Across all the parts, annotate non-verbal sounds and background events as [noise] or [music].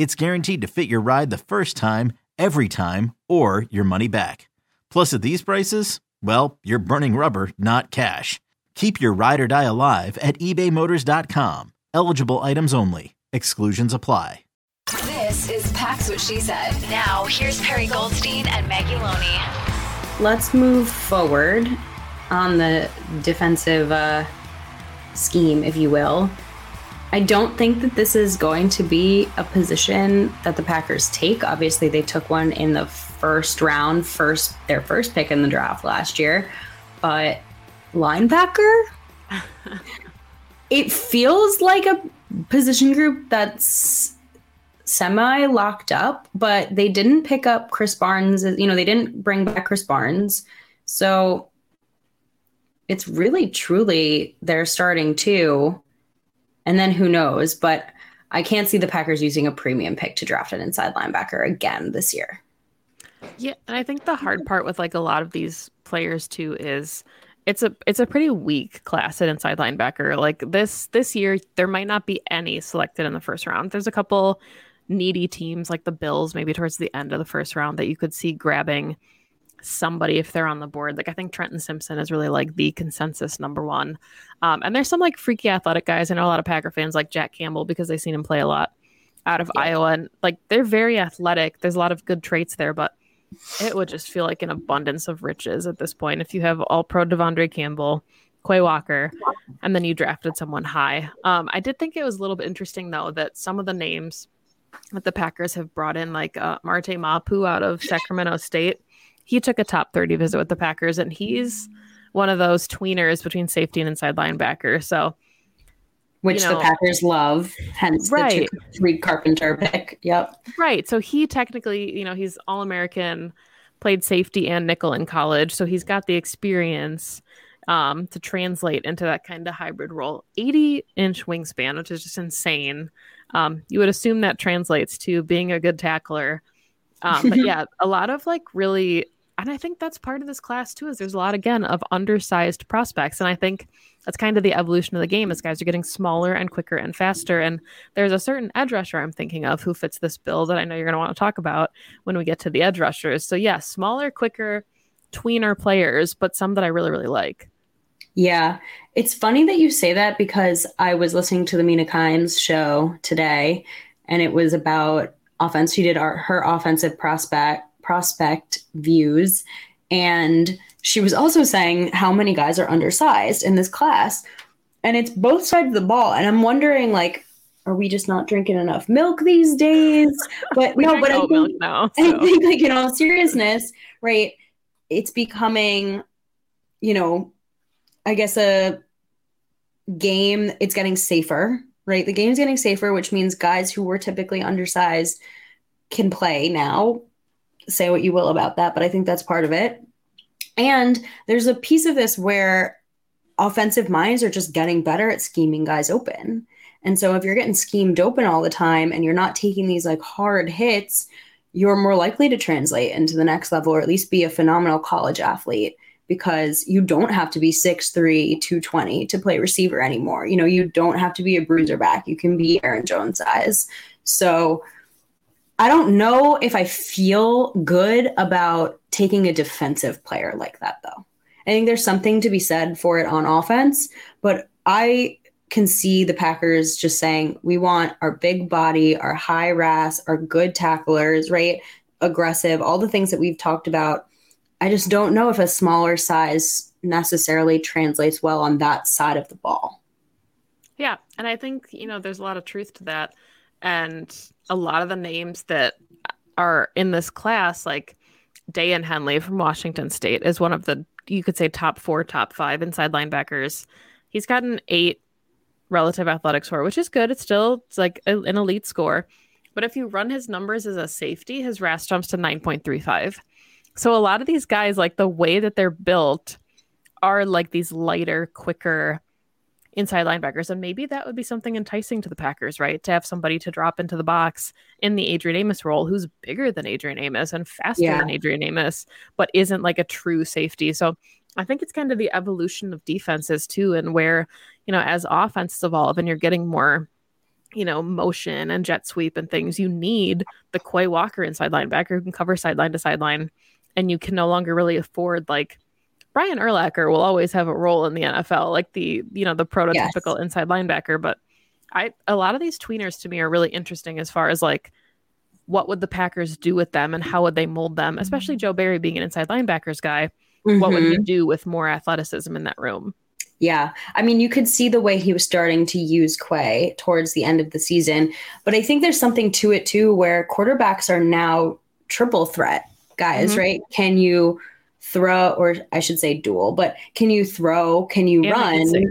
it's guaranteed to fit your ride the first time, every time, or your money back. Plus, at these prices, well, you're burning rubber, not cash. Keep your ride or die alive at ebaymotors.com. Eligible items only. Exclusions apply. This is Pax What She Said. Now, here's Perri Goldstein and Maggie Loney. Let's move forward on the defensive uh, scheme, if you will. I don't think that this is going to be a position that the Packers take. Obviously, they took one in the first round, first their first pick in the draft last year. But linebacker, [laughs] it feels like a position group that's semi locked up, but they didn't pick up Krys Barnes. You know, they didn't bring back Krys Barnes. So it's really truly they're starting two and then who knows? But I can't see the Packers using a premium pick to draft an inside linebacker again this year. Yeah, and I think the hard part with like a lot of these players too is it's a it's a pretty weak class at inside linebacker. Like this this year, there might not be any selected in the first round. There's a couple needy teams like the Bills, maybe towards the end of the first round, that you could see grabbing somebody if they're on the board. Like I think Trenton Simpson is really like the consensus number one. Um, and there's some like freaky athletic guys. I know a lot of Packer fans like Jack Campbell because they've seen him play a lot out of yeah. Iowa. And like they're very athletic. There's a lot of good traits there, but it would just feel like an abundance of riches at this point. If you have all pro De'Vondre Campbell, Quay Walker, and then you drafted someone high. Um, I did think it was a little bit interesting though that some of the names that the Packers have brought in, like uh, Marte Mapu out of Sacramento State, he took a top 30 visit with the Packers, and he's one of those tweeners between safety and inside linebacker. So, which you know, the Packers love, hence right. the Reed Carpenter pick. [laughs] Yep. Right. So he technically, you know, he's all American, played safety and nickel in college. So he's got the experience um, to translate into that kind of hybrid role. 80 inch wingspan, which is just insane. Um, you would assume that translates to being a good tackler. Um, but [laughs] yeah, a lot of like really and I think that's part of this class too. Is there's a lot again of undersized prospects, and I think that's kind of the evolution of the game. As guys are getting smaller and quicker and faster, and there's a certain edge rusher I'm thinking of who fits this bill that I know you're going to want to talk about when we get to the edge rushers. So yeah, smaller, quicker, tweener players, but some that I really really like. Yeah, it's funny that you say that because I was listening to the Mina Kimes show today, and it was about offense. She did our, her offensive prospect prospect views. And she was also saying how many guys are undersized in this class. And it's both sides of the ball. And I'm wondering, like, are we just not drinking enough milk these days? [laughs] But no, but I think, now, so. I think, like, in all seriousness, right? It's becoming, you know, I guess a game, it's getting safer, right? The game's getting safer, which means guys who were typically undersized can play now say what you will about that, but I think that's part of it. And there's a piece of this where offensive minds are just getting better at scheming guys open. And so if you're getting schemed open all the time and you're not taking these like hard hits, you're more likely to translate into the next level or at least be a phenomenal college athlete because you don't have to be 6'3, 220 to play receiver anymore. You know, you don't have to be a bruiser back. You can be Aaron Jones size. So I don't know if I feel good about taking a defensive player like that, though. I think there's something to be said for it on offense, but I can see the Packers just saying, we want our big body, our high RAS, our good tacklers, right? aggressive, all the things that we've talked about. I just don't know if a smaller size necessarily translates well on that side of the ball. Yeah. And I think, you know, there's a lot of truth to that. And a lot of the names that are in this class, like Daiyan Henley from Washington State, is one of the, you could say, top four, top five inside linebackers. He's got an eight relative athletic score, which is good. It's still it's like a, an elite score. But if you run his numbers as a safety, his RAS jumps to 9.35. So a lot of these guys, like the way that they're built, are like these lighter, quicker inside linebackers. And maybe that would be something enticing to the Packers, right? To have somebody to drop into the box in the Adrian Amos role who's bigger than Adrian Amos and faster yeah. than Adrian Amos, but isn't like a true safety. So I think it's kind of the evolution of defenses too, and where, you know, as offenses evolve and you're getting more you know, motion and jet sweep and things, you need the Quay Walker inside linebacker who can cover sideline to sideline. And you can no longer really afford like Brian Urlacher will always have a role in the NFL, like the you know the prototypical yes. inside linebacker. But I a lot of these tweeners to me are really interesting as far as like what would the Packers do with them and how would they mold them, especially Joe Barry being an inside linebackers guy. Mm-hmm. What would he mm-hmm. do with more athleticism in that room? Yeah. I mean, you could see the way he was starting to use Quay towards the end of the season. But I think there's something to it too, where quarterbacks are now triple threat guys, mm-hmm. right? Can you throw, or I should say dual, but can you throw? Can you and run? They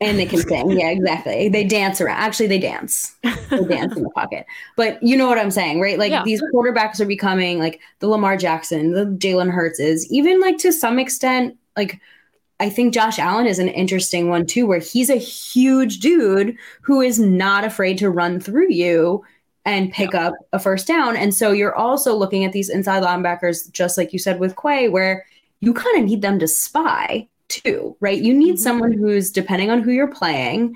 and they can sing. Yeah, exactly. They dance around. Actually, they dance. They dance in the pocket. But you know what I'm saying, right? Like yeah. these quarterbacks are becoming like the Lamar Jackson, the Jalen Hurts is, even like to some extent, like I think Josh Allen is an interesting one too, where he's a huge dude who is not afraid to run through you and pick up a first down. And so you're also looking at these inside linebackers, just like you said with Quay, where you kind of need them to spy too, right? You need mm-hmm. someone who's, depending on who you're playing,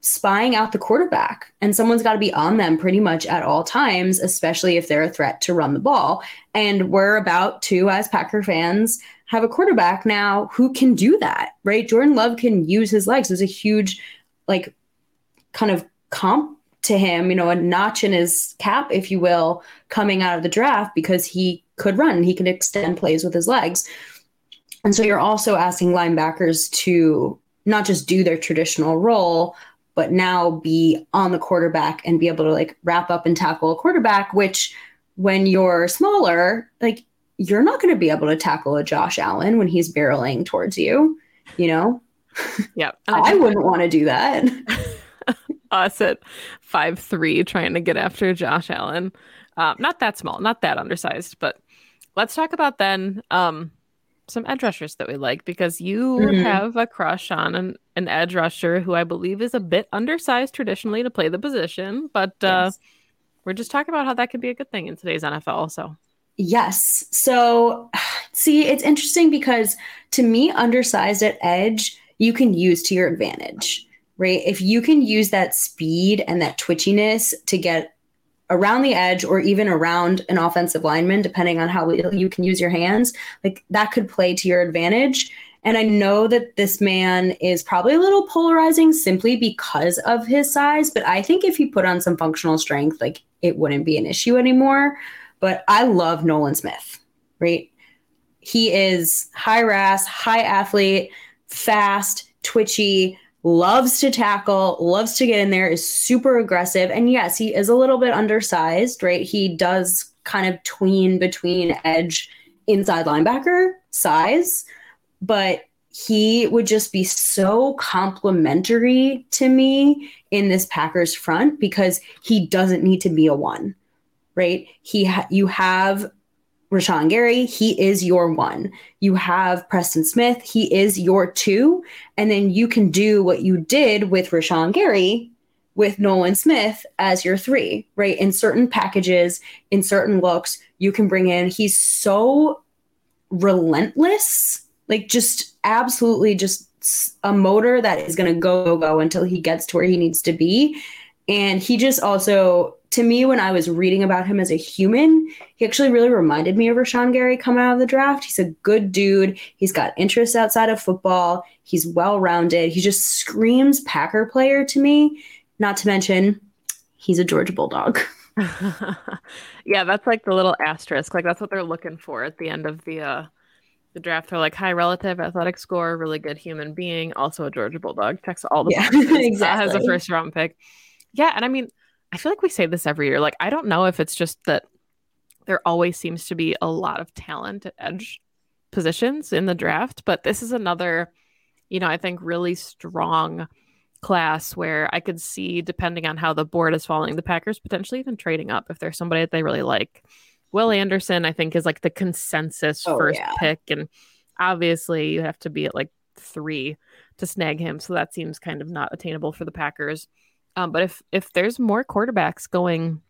spying out the quarterback. And someone's got to be on them pretty much at all times, especially if they're a threat to run the ball. And we're about to, as Packer fans, have a quarterback now who can do that, right? Jordan Love can use his legs. There's a huge, like, kind of comp to him, you know, a notch in his cap, if you will, coming out of the draft because he could run, he could extend plays with his legs. And so you're also asking linebackers to not just do their traditional role, but now be on the quarterback and be able to like wrap up and tackle a quarterback, which when you're smaller, like you're not going to be able to tackle a Josh Allen when he's barreling towards you, you know? Yeah. [laughs] I, I wouldn't want to do that. [laughs] us at five three trying to get after Josh Allen. Uh, not that small, not that undersized, but let's talk about then um, some edge rushers that we like because you mm-hmm. have a crush on an, an edge rusher who I believe is a bit undersized traditionally to play the position, but uh, yes. we're just talking about how that could be a good thing in today's NFL. So Yes. So, [sighs] see, it's interesting because to me, undersized at edge, you can use to your advantage right? If you can use that speed and that twitchiness to get around the edge or even around an offensive lineman, depending on how you can use your hands, like that could play to your advantage. And I know that this man is probably a little polarizing simply because of his size, but I think if he put on some functional strength, like it wouldn't be an issue anymore. But I love Nolan Smith, right? He is high RAS, high athlete, fast, twitchy, loves to tackle, loves to get in there, is super aggressive. And yes, he is a little bit undersized, right? He does kind of tween between edge inside linebacker size, but he would just be so complimentary to me in this Packers front because he doesn't need to be a one, right? He ha- you have Rashan Gary, he is your one. You have Preston Smith, he is your two. And then you can do what you did with Rashan Gary with Nolan Smith as your three, right? In certain packages, in certain looks, you can bring in, he's so relentless, like just absolutely just a motor that is going to go, go, go until he gets to where he needs to be. And he just also to me, when I was reading about him as a human, he actually really reminded me of Rashan Gary coming out of the draft. He's a good dude. He's got interests outside of football. He's well rounded. He just screams Packer player to me. Not to mention, he's a Georgia Bulldog. [laughs] yeah, that's like the little asterisk. Like that's what they're looking for at the end of the uh the draft. They're like high relative athletic score, really good human being, also a Georgia Bulldog. Checks all the Yeah, [laughs] boxes. Uh, exactly. has a first round pick. Yeah, and I mean, I feel like we say this every year. Like I don't know if it's just that there always seems to be a lot of talent at edge positions in the draft, but this is another, you know, I think really strong class where I could see, depending on how the board is falling, the Packers potentially even trading up if there's somebody that they really like. Will Anderson, I think, is like the consensus Oh, first yeah. pick. And obviously, you have to be at like three to snag him. So that seems kind of not attainable for the Packers. Um, but if if there's more quarterbacks going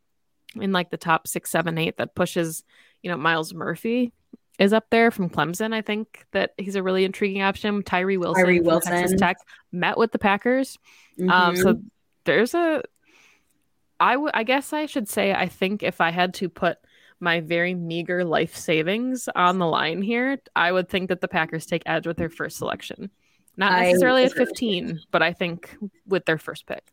in like the top six, seven, eight that pushes, you know, Myles Murphy is up there from Clemson. I think that he's a really intriguing option. Tyree Wilson, Tyree from Texas Tech met with the Packers. Um, Mhm. so there's a, I would, I guess I should say, I think if I had to put my very meager life savings on the line here, I would think that the Packers take edge with their first selection. Not necessarily at 15, but I think with their first pick.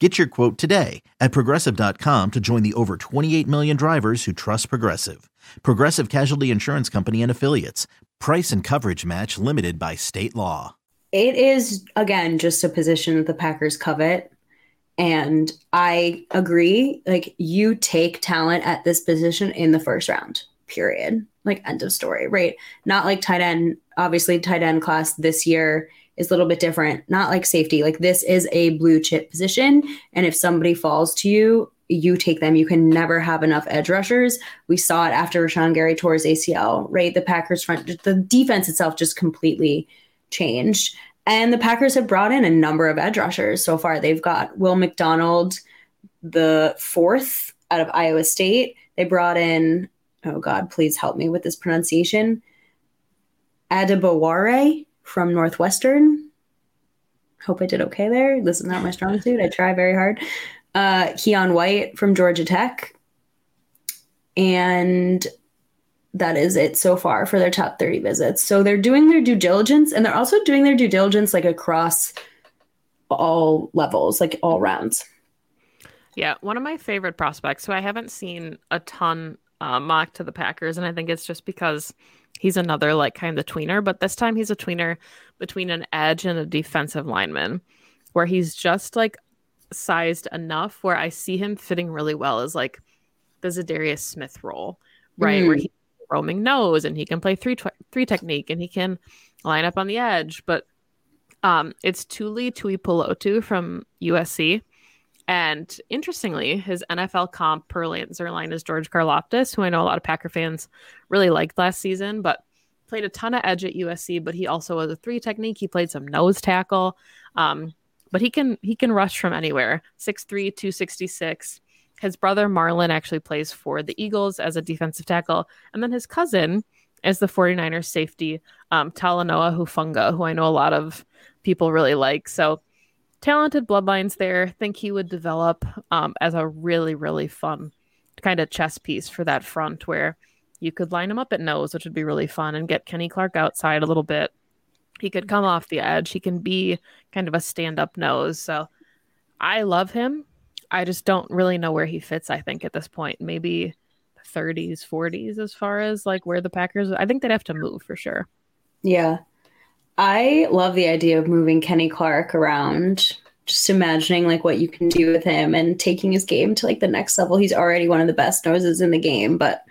Get your quote today at progressive.com to join the over 28 million drivers who trust Progressive. Progressive Casualty Insurance Company and Affiliates. Price and coverage match limited by state law. it is again just a position that the Packers covet. And I agree. Like you take talent at this position in the first round, period. Like end of story, right? Not like tight end. Obviously, tight end class this year is a little bit different. Not like safety. Like this is a blue chip position. And if somebody falls to you, you take them. You can never have enough edge rushers. We saw it after Rashan Gary tore his ACL, right? The Packers front, the defense itself just completely changed. And the Packers have brought in a number of edge rushers so far. They've got Will McDonald, the fourth out of Iowa State. They brought in, oh God, please help me with this pronunciation, Adebawore from Northwestern. Hope I did okay there. This is not my strong suit. I try very hard. Uh, Keion White from Georgia Tech. And that is it so far for their top 30 visits. So they're doing their due diligence and they're also doing their due diligence like across all levels, like all rounds. Yeah, one of my favorite prospects who I haven't seen a ton uh, mock to the Packers, and I think it's just because he's another like kind of tweener, but this time he's a tweener between an edge and a defensive lineman, where he's just like sized enough where I see him fitting really well as like the Za'Darius Smith role, right? Where Mm. he roaming nose and he can play three tw- three technique and he can line up on the edge, but um, it's Tuli Tuipulotu from USC. And interestingly, his NFL comp per Lance Zierlein is George Karlaftis, who I know a lot of Packer fans really liked last season, but played a ton of edge at USC. But he also was a three technique. He played some nose tackle, um, but he can he can rush from anywhere. 6'3", 266. His brother Marlon actually plays for the Eagles as a defensive tackle, and then his cousin is the 49ers safety um, Talanoa Hufanga, who I know a lot of people really like. So talented bloodlines there. Think he would develop um, as a really, really fun kind of chess piece for that front where you could line him up at nose, which would be really fun, and get Kenny Clark outside a little bit. He could come off the edge. He can be kind of a stand up nose. So I love him. I just don't really know where he fits, I think, at this point. Maybe 30s, 40s, as far as like where the Packers, I think they'd have to move for sure. Yeah. I love the idea of moving Kenny Clark around. Just imagining like what you can do with him and taking his game to like the next level. He's already one of the best noses in the game, but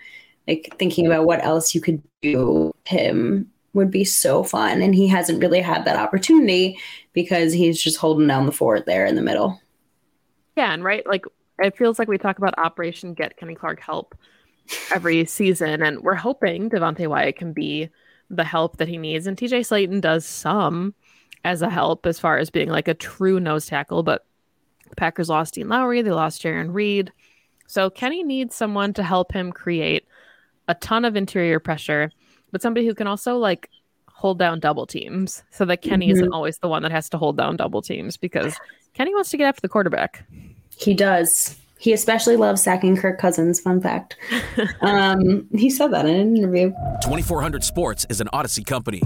like thinking about what else you could do him would be so fun. And he hasn't really had that opportunity because he's just holding down the fort there in the middle. Yeah, and right, like it feels like we talk about Operation Get Kenny Clark help every season, and we're hoping Devonte Wyatt can be the help that he needs. And TJ Slaton does some as a help as far as being like a true nose tackle, but the Packers lost Dean Lowry, they lost Jarran Reed. So Kenny needs someone to help him create a ton of interior pressure, but somebody who can also like hold down double teams so that Kenny mm-hmm. isn't always the one that has to hold down double teams because Kenny wants to get after the quarterback. He does. He especially loves sacking Kirk Cousins. Fun fact. [laughs] um, he said that in an interview. 2400 Sports is an Audacy company.